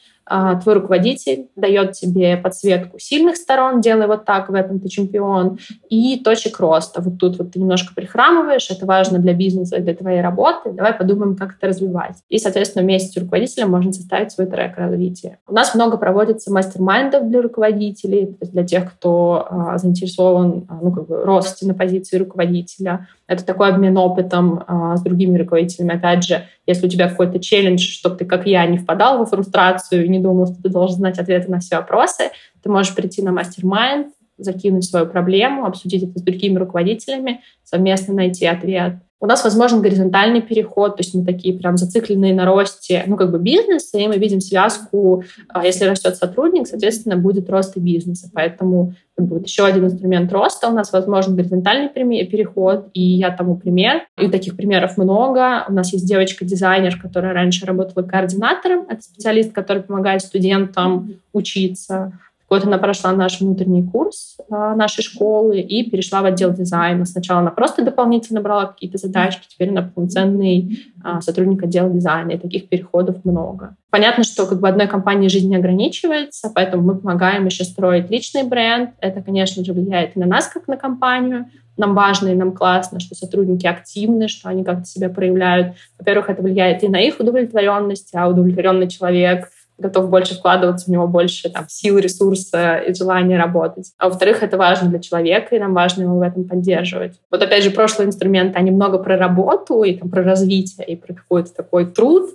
твой руководитель дает тебе подсветку сильных сторон, делай вот так, в этом ты чемпион, и точек роста. Вот тут вот ты немножко прихрамываешь, это важно для бизнеса, для твоей работы, давай подумаем, как это развивать. И, соответственно, вместе с руководителем можно составить свой трек развития. У нас много проводится мастер-майндов для руководителей, для тех, кто а, заинтересован а, ну, как бы, росте на позиции руководителя. Это такой обмен опытом а, с другими руководителями. Опять же, если у тебя какой-то челлендж, чтобы ты, как я, не впадал во фрустрацию не думал, что ты должен знать ответы на все вопросы, ты можешь прийти на мастер-майнд, закинуть свою проблему, обсудить это с другими руководителями, совместно найти ответ. У нас возможен горизонтальный переход, то есть мы такие прям зацикленные на росте, ну, как бы бизнеса, и мы видим связку, а, если растет сотрудник, соответственно, будет рост и бизнеса. Поэтому как бы, еще один инструмент роста у нас возможен горизонтальный переход, и я тому пример. И таких примеров много. У нас есть девочка-дизайнер, которая раньше работала координатором. Это специалист, который помогает студентам учиться. Вот она прошла наш внутренний курс а, нашей школы и перешла в отдел дизайна. Сначала она просто дополнительно брала какие-то задачки, теперь она полноценный а, сотрудник отдела дизайна, и таких переходов много. Понятно, что как бы одной компании жизнь не ограничивается, поэтому мы помогаем еще строить личный бренд. Это, конечно же, влияет и на нас, как на компанию. Нам важно и нам классно, что сотрудники активны, что они как-то себя проявляют. Во-первых, это влияет и на их удовлетворенность, а удовлетворенный человек — готов больше вкладываться, у него больше там, сил, ресурса и желания работать. А во-вторых, это важно для человека, и нам важно его в этом поддерживать. Вот опять же, прошлые инструменты, они много про работу и там, про развитие, и про какой-то такой труд,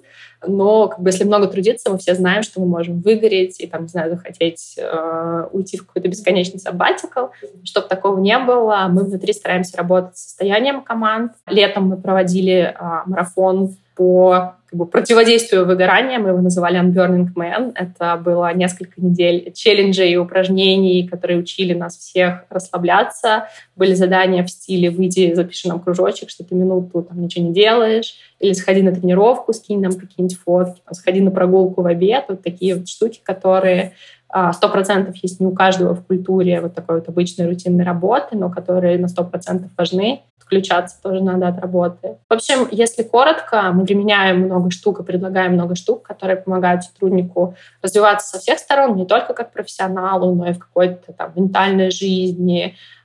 но как бы, если много трудиться, мы все знаем, что мы можем выгореть и, там, не знаю, захотеть э, уйти в какой-то бесконечный саббатикл. Чтобы такого не было, мы внутри стараемся работать с состоянием команд. Летом мы проводили э, марафон по как бы, противодействию выгорания. Мы его называли Unburning Man. Это было несколько недель челленджей и упражнений, которые учили нас всех расслабляться. Были задания в стиле «выйди, запиши нам кружочек, что ты минуту там ничего не делаешь», или «сходи на тренировку, скинь нам какие-нибудь фотки», «сходи на прогулку в обед». Вот такие вот штуки, которые сто процентов есть не у каждого в культуре вот такой вот обычной рутинной работы, но которые на сто процентов важны отключаться тоже надо от работы. В общем, если коротко, мы применяем много штук и предлагаем много штук, которые помогают сотруднику развиваться со всех сторон, не только как профессионалу, но и в какой-то там ментальной жизни, а,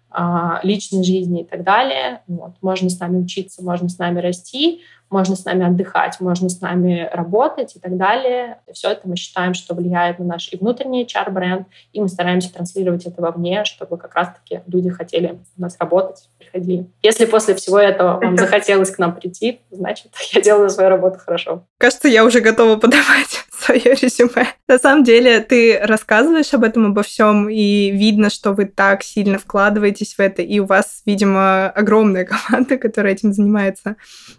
личной жизни и так далее. Вот. Можно с нами учиться, можно с нами расти, можно с нами отдыхать, можно с нами работать и так далее. Все это мы считаем, что влияет на наш и внутренний HR-бренд, и мы стараемся транслировать это вовне, чтобы как раз-таки люди хотели у нас работать, приходили. Если после всего этого вам захотелось к нам прийти, значит, я делаю свою работу хорошо. Кажется, я уже готова подавать свое резюме. На самом деле, ты рассказываешь об этом, обо всем, и видно, что вы так сильно вкладываетесь в это, и у вас, видимо, огромная команда, которая этим занимается.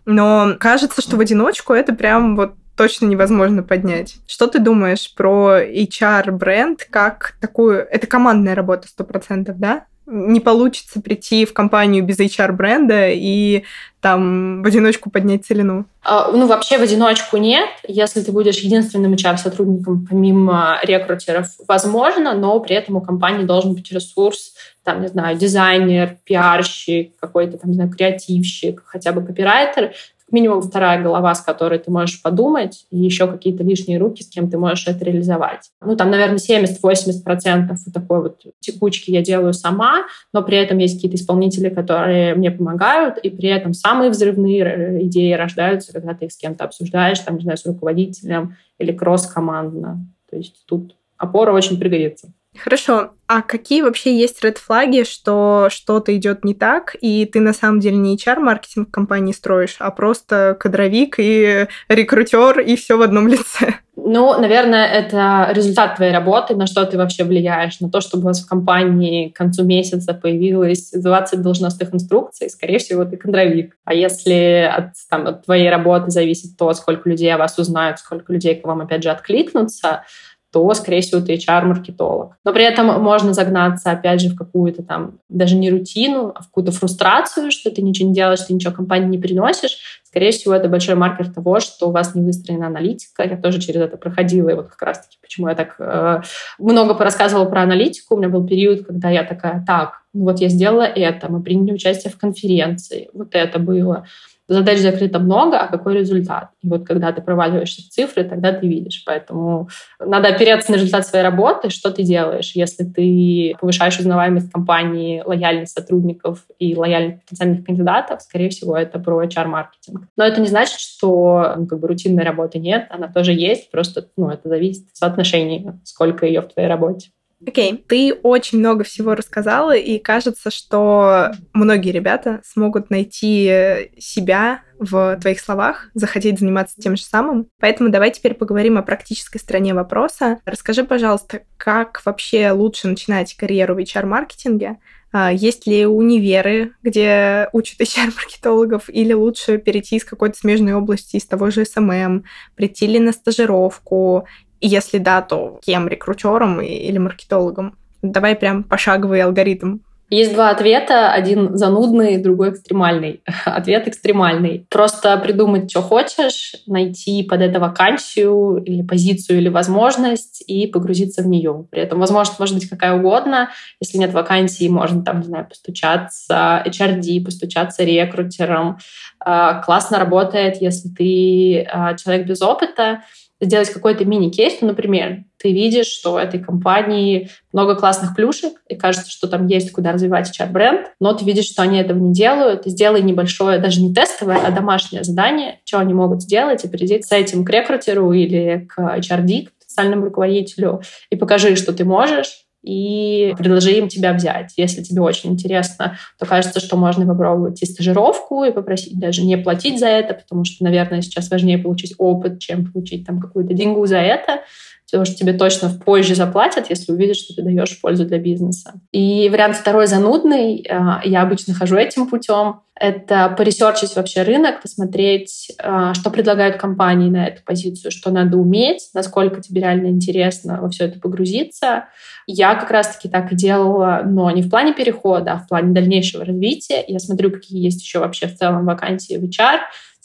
Но кажется, что в одиночку это прям вот точно невозможно поднять. Что ты думаешь про HR-бренд как такую... Это командная работа сто процентов, да? Не получится прийти в компанию без HR-бренда и там в одиночку поднять целину? А, ну, вообще в одиночку нет. Если ты будешь единственным HR-сотрудником помимо рекрутеров, возможно, но при этом у компании должен быть ресурс, там, не знаю, дизайнер, пиарщик, какой-то, там, не знаю, креативщик, хотя бы копирайтер, минимум вторая голова, с которой ты можешь подумать, и еще какие-то лишние руки, с кем ты можешь это реализовать. Ну, там, наверное, 70-80% такой вот текучки я делаю сама, но при этом есть какие-то исполнители, которые мне помогают, и при этом самые взрывные идеи рождаются, когда ты их с кем-то обсуждаешь, там, не знаю, с руководителем или кросс-командно. То есть тут опора очень пригодится. Хорошо. А какие вообще есть ред флаги, что что-то идет не так, и ты на самом деле не HR-маркетинг компании строишь, а просто кадровик и рекрутер, и все в одном лице? Ну, наверное, это результат твоей работы, на что ты вообще влияешь, на то, чтобы у вас в компании к концу месяца появилось 20 должностных инструкций, скорее всего, ты кадровик. А если от, там, от твоей работы зависит то, сколько людей о вас узнают, сколько людей к вам, опять же, откликнутся, то, скорее всего, ты HR-маркетолог. Но при этом можно загнаться, опять же, в какую-то там, даже не рутину, а в какую-то фрустрацию, что ты ничего не делаешь, ты ничего компании не приносишь. Скорее всего, это большой маркер того, что у вас не выстроена аналитика. Я тоже через это проходила, и вот как раз-таки, почему я так э, много порассказывала про аналитику. У меня был период, когда я такая, так, ну вот я сделала это, мы приняли участие в конференции, вот это было задач закрыто много, а какой результат? И вот когда ты проваливаешься в цифры, тогда ты видишь. Поэтому надо опираться на результат своей работы, что ты делаешь. Если ты повышаешь узнаваемость компании, лояльность сотрудников и лояльность потенциальных кандидатов, скорее всего, это про HR-маркетинг. Но это не значит, что ну, как бы рутинной работы нет, она тоже есть, просто ну, это зависит от соотношения, сколько ее в твоей работе. Окей, okay. ты очень много всего рассказала, и кажется, что многие ребята смогут найти себя в твоих словах, захотеть заниматься тем же самым. Поэтому давай теперь поговорим о практической стороне вопроса. Расскажи, пожалуйста, как вообще лучше начинать карьеру в HR-маркетинге? А, есть ли универы, где учат HR-маркетологов, или лучше перейти из какой-то смежной области, из того же SMM, прийти ли на стажировку, если да, то кем? Рекрутером или маркетологом? Давай прям пошаговый алгоритм. Есть два ответа. Один занудный, другой экстремальный. Ответ экстремальный. Просто придумать, что хочешь, найти под это вакансию или позицию или возможность и погрузиться в нее. При этом возможность может быть какая угодно. Если нет вакансии, можно там, не знаю, постучаться HRD, постучаться рекрутером. А, классно работает, если ты а, человек без опыта, сделать какой-то мини-кейс, ну, например, ты видишь, что у этой компании много классных плюшек, и кажется, что там есть куда развивать HR-бренд, но ты видишь, что они этого не делают, и сделай небольшое, даже не тестовое, а домашнее задание, что они могут сделать, и приди с этим к рекрутеру или к HRD, к специальному руководителю, и покажи, что ты можешь, и предложи им тебя взять. Если тебе очень интересно, то кажется, что можно попробовать и стажировку, и попросить даже не платить за это, потому что, наверное, сейчас важнее получить опыт, чем получить там какую-то деньгу за это потому что тебе точно позже заплатят, если увидят, что ты даешь пользу для бизнеса. И вариант второй занудный, а, я обычно хожу этим путем, это поресерчить вообще рынок, посмотреть, а, что предлагают компании на эту позицию, что надо уметь, насколько тебе реально интересно во все это погрузиться. Я как раз-таки так и делала, но не в плане перехода, а в плане дальнейшего развития. Я смотрю, какие есть еще вообще в целом вакансии в HR,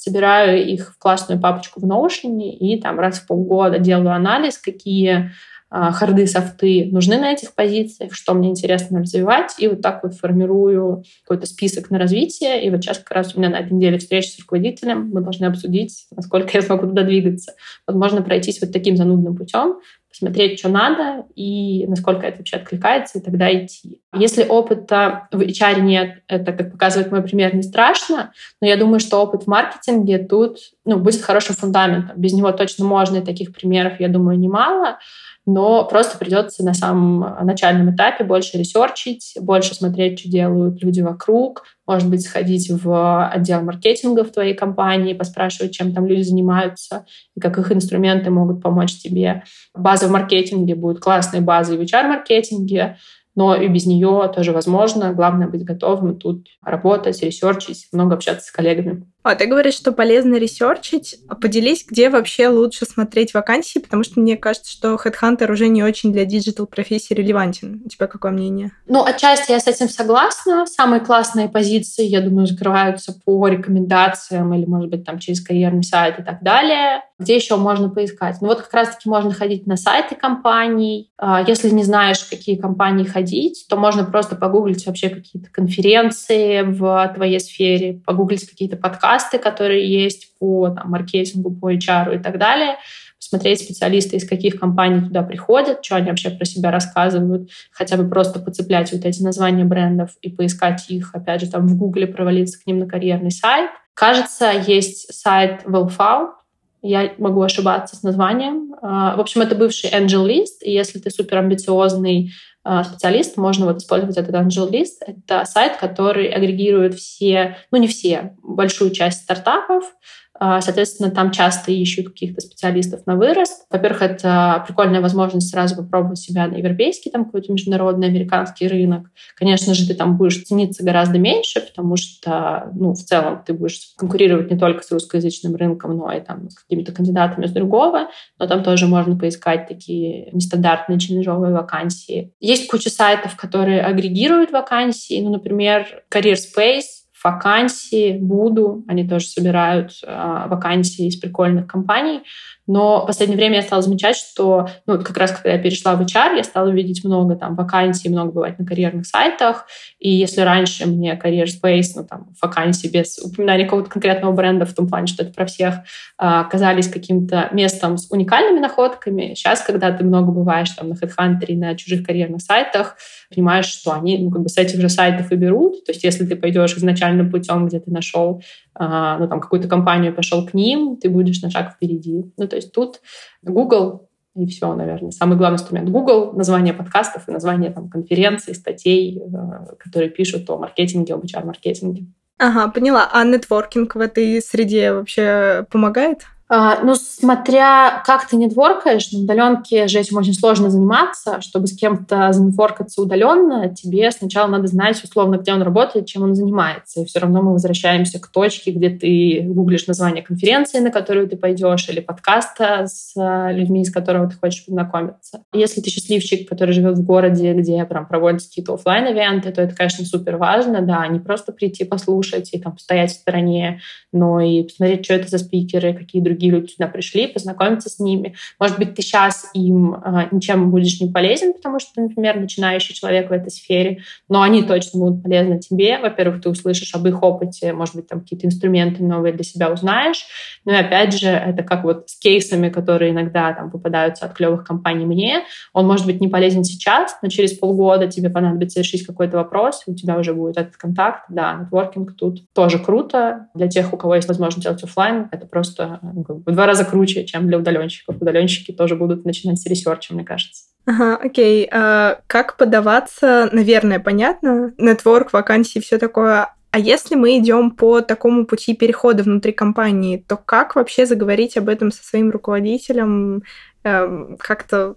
собираю их в классную папочку в Notion и там раз в полгода делаю анализ, какие а, харды, софты нужны на этих позициях, что мне интересно развивать, и вот так вот формирую какой-то список на развитие. И вот сейчас как раз у меня на этой неделе встреча с руководителем, мы должны обсудить, насколько я смогу туда двигаться. Вот можно пройтись вот таким занудным путем, посмотреть, что надо и насколько это вообще откликается, и тогда идти. Если опыта в HR нет, это, как показывает мой пример, не страшно, но я думаю, что опыт в маркетинге тут ну, будет хорошим фундаментом. Без него точно можно, и таких примеров, я думаю, немало но просто придется на самом начальном этапе больше ресерчить, больше смотреть, что делают люди вокруг, может быть, сходить в отдел маркетинга в твоей компании, поспрашивать, чем там люди занимаются и как их инструменты могут помочь тебе. База в маркетинге будет классной базой в HR-маркетинге, но и без нее тоже возможно. Главное быть готовым тут работать, ресерчить, много общаться с коллегами. А ты говоришь, что полезно ресерчить. А поделись, где вообще лучше смотреть вакансии, потому что мне кажется, что HeadHunter уже не очень для digital профессии релевантен. У тебя какое мнение? Ну, отчасти я с этим согласна. Самые классные позиции, я думаю, закрываются по рекомендациям или, может быть, там через карьерный сайт и так далее. Где еще можно поискать? Ну, вот как раз-таки можно ходить на сайты компаний. А, если не знаешь, какие компании ходить, то можно просто погуглить вообще какие-то конференции в твоей сфере, погуглить какие-то подкасты, подкасты, которые есть по там, маркетингу, по HR и так далее, посмотреть специалисты, из каких компаний туда приходят, что они вообще про себя рассказывают, хотя бы просто поцеплять вот эти названия брендов и поискать их, опять же, там в Гугле провалиться к ним на карьерный сайт. Кажется, есть сайт WellFound, я могу ошибаться с названием. А, в общем, это бывший Angel List, и если ты супер амбициозный специалист, можно вот использовать этот Angel List. Это сайт, который агрегирует все, ну не все, большую часть стартапов, а, соответственно, там часто ищут каких-то специалистов на вырост. Во-первых, это прикольная возможность сразу попробовать себя на европейский, там какой-то международный американский рынок. Конечно же, ты там будешь цениться гораздо меньше, потому что, ну, в целом ты будешь конкурировать не только с русскоязычным рынком, но и там с какими-то кандидатами с другого. Но там тоже можно поискать такие нестандартные челленджовые вакансии. Есть куча сайтов, которые агрегируют вакансии. Ну, например, Career Space вакансии, Буду, они тоже собирают э, вакансии из прикольных компаний. Но в последнее время я стала замечать, что ну, как раз когда я перешла в HR, я стала видеть много там вакансий, много бывает на карьерных сайтах. И если раньше мне Career Space, ну там вакансии без упоминания какого-то конкретного бренда в том плане, что это про всех, а, казались каким-то местом с уникальными находками, сейчас, когда ты много бываешь там на HeadHunter и на чужих карьерных сайтах, понимаешь, что они ну, как бы с этих же сайтов и берут. То есть если ты пойдешь изначальным путем, где ты нашел а, ну, там, какую-то компанию пошел к ним, ты будешь на шаг впереди. Ну, то есть тут Google и все, наверное. Самый главный инструмент Google — название подкастов и название там, конференций, статей, э, которые пишут о маркетинге, об HR-маркетинге. Ага, поняла. А нетворкинг в этой среде вообще помогает? А, ну, смотря как ты нетворкаешь, на удаленке же этим очень сложно заниматься. Чтобы с кем-то занетворкаться удаленно, тебе сначала надо знать, условно, где он работает, чем он занимается. И все равно мы возвращаемся к точке, где ты гуглишь название конференции, на которую ты пойдешь, или подкаста с а, людьми, с которыми ты хочешь познакомиться. Если ты счастливчик, который живет в городе, где прям проводятся какие-то офлайн ивенты то это, конечно, супер важно, да, не просто прийти послушать и там стоять в стороне, но и посмотреть, что это за спикеры, какие другие другие люди сюда пришли, познакомиться с ними. Может быть, ты сейчас им э, ничем будешь не полезен, потому что, например, начинающий человек в этой сфере, но они точно будут полезны тебе. Во-первых, ты услышишь об их опыте, может быть, там какие-то инструменты новые для себя узнаешь. Ну и опять же, это как вот с кейсами, которые иногда там попадаются от клевых компаний мне. Он может быть не полезен сейчас, но через полгода тебе понадобится решить какой-то вопрос, у тебя уже будет этот контакт. Да, нетворкинг тут тоже круто. Для тех, у кого есть возможность делать офлайн, это просто ну, в два раза круче, чем для удаленщиков. Удаленщики тоже будут начинать с ресерча, мне кажется. Ага, окей. А как подаваться, наверное, понятно. Network, вакансии, все такое. А если мы идем по такому пути перехода внутри компании, то как вообще заговорить об этом со своим руководителем? Эм, как-то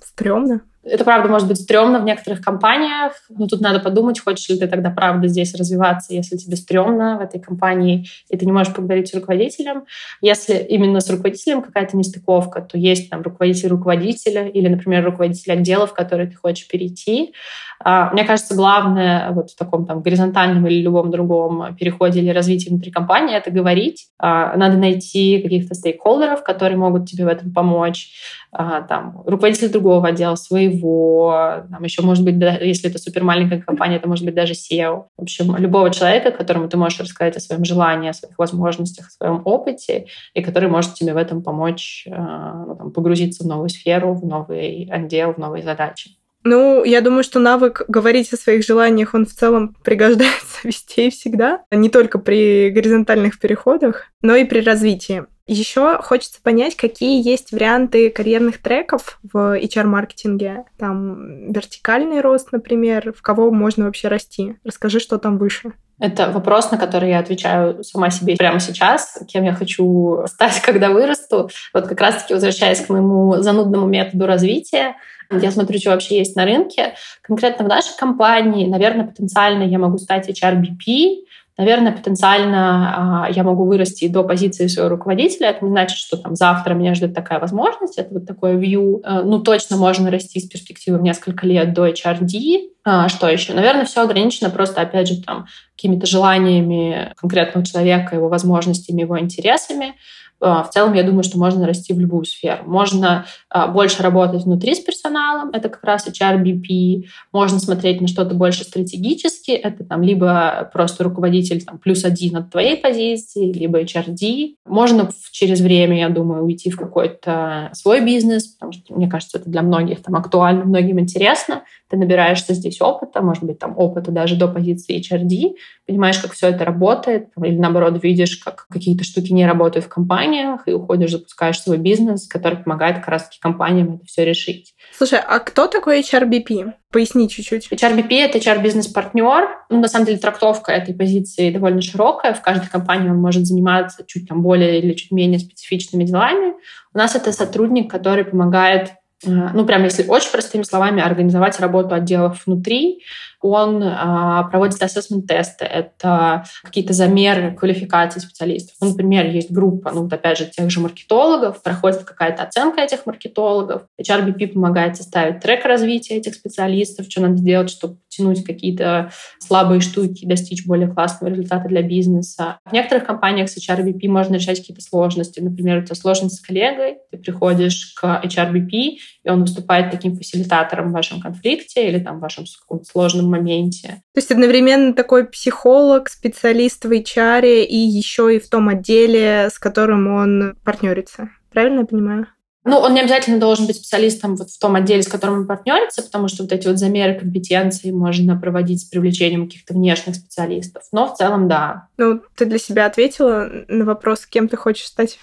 стрёмно? Это, правда, может быть стрёмно в некоторых компаниях, но тут надо подумать, хочешь ли ты тогда, правда, здесь развиваться, если тебе стрёмно в этой компании, и ты не можешь поговорить с руководителем. Если именно с руководителем какая-то нестыковка, то есть там руководитель руководителя или, например, руководитель отдела, в который ты хочешь перейти. А, мне кажется, главное вот в таком там горизонтальном или любом другом переходе или развитии внутри компании — это говорить. А, надо найти каких-то стейкхолдеров, которые могут тебе в этом помочь. А, там, руководитель другого отдела, своего его, там еще может быть, если это супер маленькая компания, это может быть даже SEO. В общем, любого человека, которому ты можешь рассказать о своем желании, о своих возможностях, о своем опыте, и который может тебе в этом помочь ну, там, погрузиться в новую сферу, в новый отдел, в новые задачи. Ну, я думаю, что навык говорить о своих желаниях, он в целом пригождается везде и всегда. Не только при горизонтальных переходах, но и при развитии. Еще хочется понять, какие есть варианты карьерных треков в HR-маркетинге. Там вертикальный рост, например, в кого можно вообще расти. Расскажи, что там выше. Это вопрос, на который я отвечаю сама себе прямо сейчас, кем я хочу стать, когда вырасту. Вот как раз-таки возвращаясь к моему занудному методу развития, я смотрю, что вообще есть на рынке. Конкретно в нашей компании, наверное, потенциально я могу стать HRBP, Наверное, потенциально а, я могу вырасти до позиции своего руководителя. Это не значит, что там завтра меня ждет такая возможность. Это вот такое view. Э, ну, точно можно расти с перспективы в несколько лет до HRD. А, что еще? Наверное, все ограничено просто, опять же, там какими-то желаниями конкретного человека, его возможностями, его интересами. А, в целом, я думаю, что можно расти в любую сферу. Можно больше работать внутри с персоналом, это как раз HRBP. Можно смотреть на что-то больше стратегически, это там либо просто руководитель там, плюс один от твоей позиции, либо HRD. Можно через время, я думаю, уйти в какой-то свой бизнес, потому что, мне кажется, это для многих там актуально, многим интересно. Ты набираешься здесь опыта, может быть, там опыта даже до позиции HRD, понимаешь, как все это работает, или наоборот, видишь, как какие-то штуки не работают в компаниях, и уходишь, запускаешь свой бизнес, который помогает как раз-таки компаниям это все решить. Слушай, а кто такой HRBP? Поясни чуть-чуть. HRBP — это HR-бизнес-партнер. Ну, на самом деле, трактовка этой позиции довольно широкая. В каждой компании он может заниматься чуть там более или чуть менее специфичными делами. У нас это сотрудник, который помогает э, ну, прям если очень простыми словами, организовать работу отделов внутри, он а, проводит ассессмент-тесты, это какие-то замеры квалификации специалистов. Ну, например, есть группа, ну, вот опять же, тех же маркетологов, проходит какая-то оценка этих маркетологов, HRBP помогает составить трек развития этих специалистов, что надо сделать, чтобы тянуть какие-то слабые штуки, достичь более классного результата для бизнеса. В некоторых компаниях с HRBP можно решать какие-то сложности. Например, у тебя сложность с коллегой, ты приходишь к HRBP, и он выступает таким фасилитатором в вашем конфликте или там в вашем сложном моменте. То есть одновременно такой психолог, специалист в HR и еще и в том отделе, с которым он партнерится. Правильно я понимаю? Ну, он не обязательно должен быть специалистом вот в том отделе, с которым он партнерится, потому что вот эти вот замеры компетенции можно проводить с привлечением каких-то внешних специалистов. Но в целом, да. Ну, ты для себя ответила на вопрос, кем ты хочешь стать?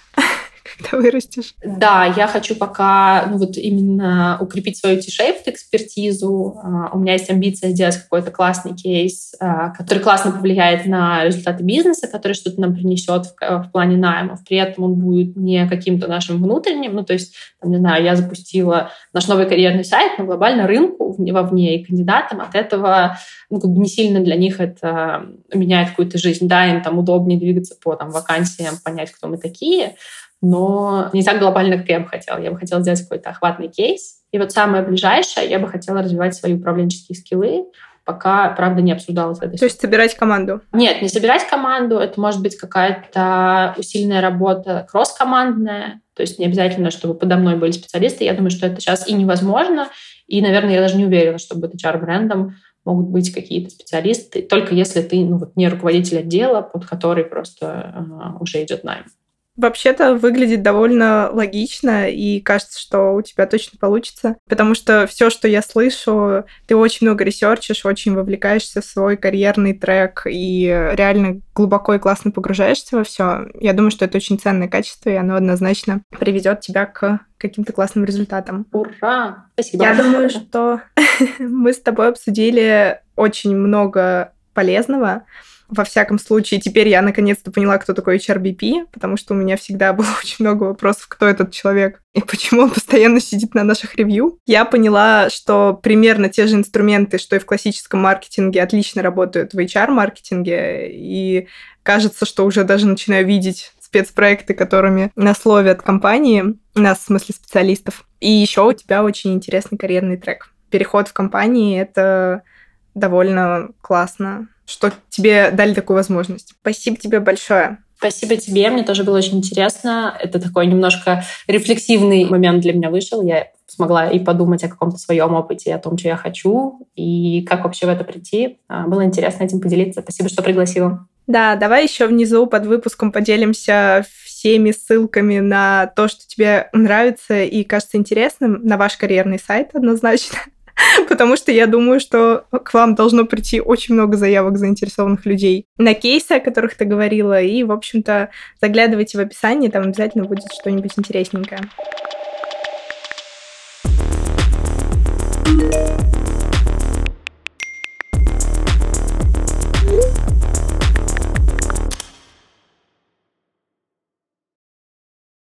Когда вырастешь? Да, я хочу пока ну, вот именно укрепить свою T-shaped экспертизу. А, у меня есть амбиция сделать какой-то классный кейс, а, который классно повлияет на результаты бизнеса, который что-то нам принесет в, в плане наймов. При этом он будет не каким-то нашим внутренним. Ну, то есть, там, не знаю, я запустила наш новый карьерный сайт, но глобально рынку вовне и кандидатам от этого ну, как бы не сильно для них это меняет какую-то жизнь. Да, им там удобнее двигаться по там, вакансиям, понять, кто мы такие, но не так глобально, как я бы хотела. Я бы хотела сделать какой-то охватный кейс. И вот самое ближайшее, я бы хотела развивать свои управленческие скиллы, пока, правда, не обсуждалась эта То есть собирать команду? Нет, не собирать команду. Это может быть какая-то усиленная работа кросс-командная. То есть не обязательно, чтобы подо мной были специалисты. Я думаю, что это сейчас и невозможно. И, наверное, я даже не уверена, чтобы HR-брендом могут быть какие-то специалисты, только если ты ну, вот, не руководитель отдела, под который просто uh, уже идет найм. Вообще-то выглядит довольно логично, и кажется, что у тебя точно получится, потому что все, что я слышу, ты очень много ресерчишь, очень вовлекаешься в свой карьерный трек и реально глубоко и классно погружаешься во все. Я думаю, что это очень ценное качество, и оно однозначно приведет тебя к каким-то классным результатам. Ура! Спасибо. Я думаю, что мы с тобой обсудили очень много полезного. Во всяком случае, теперь я наконец-то поняла, кто такой HRBP, потому что у меня всегда было очень много вопросов, кто этот человек и почему он постоянно сидит на наших ревью. Я поняла, что примерно те же инструменты, что и в классическом маркетинге, отлично работают в HR-маркетинге, и кажется, что уже даже начинаю видеть спецпроекты, которыми нас ловят компании, нас, в смысле, специалистов. И еще у тебя очень интересный карьерный трек. Переход в компании — это довольно классно что тебе дали такую возможность. Спасибо тебе большое. Спасибо тебе, мне тоже было очень интересно. Это такой немножко рефлексивный момент для меня вышел. Я смогла и подумать о каком-то своем опыте, о том, что я хочу, и как вообще в это прийти. А, было интересно этим поделиться. Спасибо, что пригласила. Да, давай еще внизу под выпуском поделимся всеми ссылками на то, что тебе нравится и кажется интересным, на ваш карьерный сайт однозначно. потому что я думаю, что к вам должно прийти очень много заявок заинтересованных людей на кейсы, о которых ты говорила, и, в общем-то, заглядывайте в описание, там обязательно будет что-нибудь интересненькое. thank you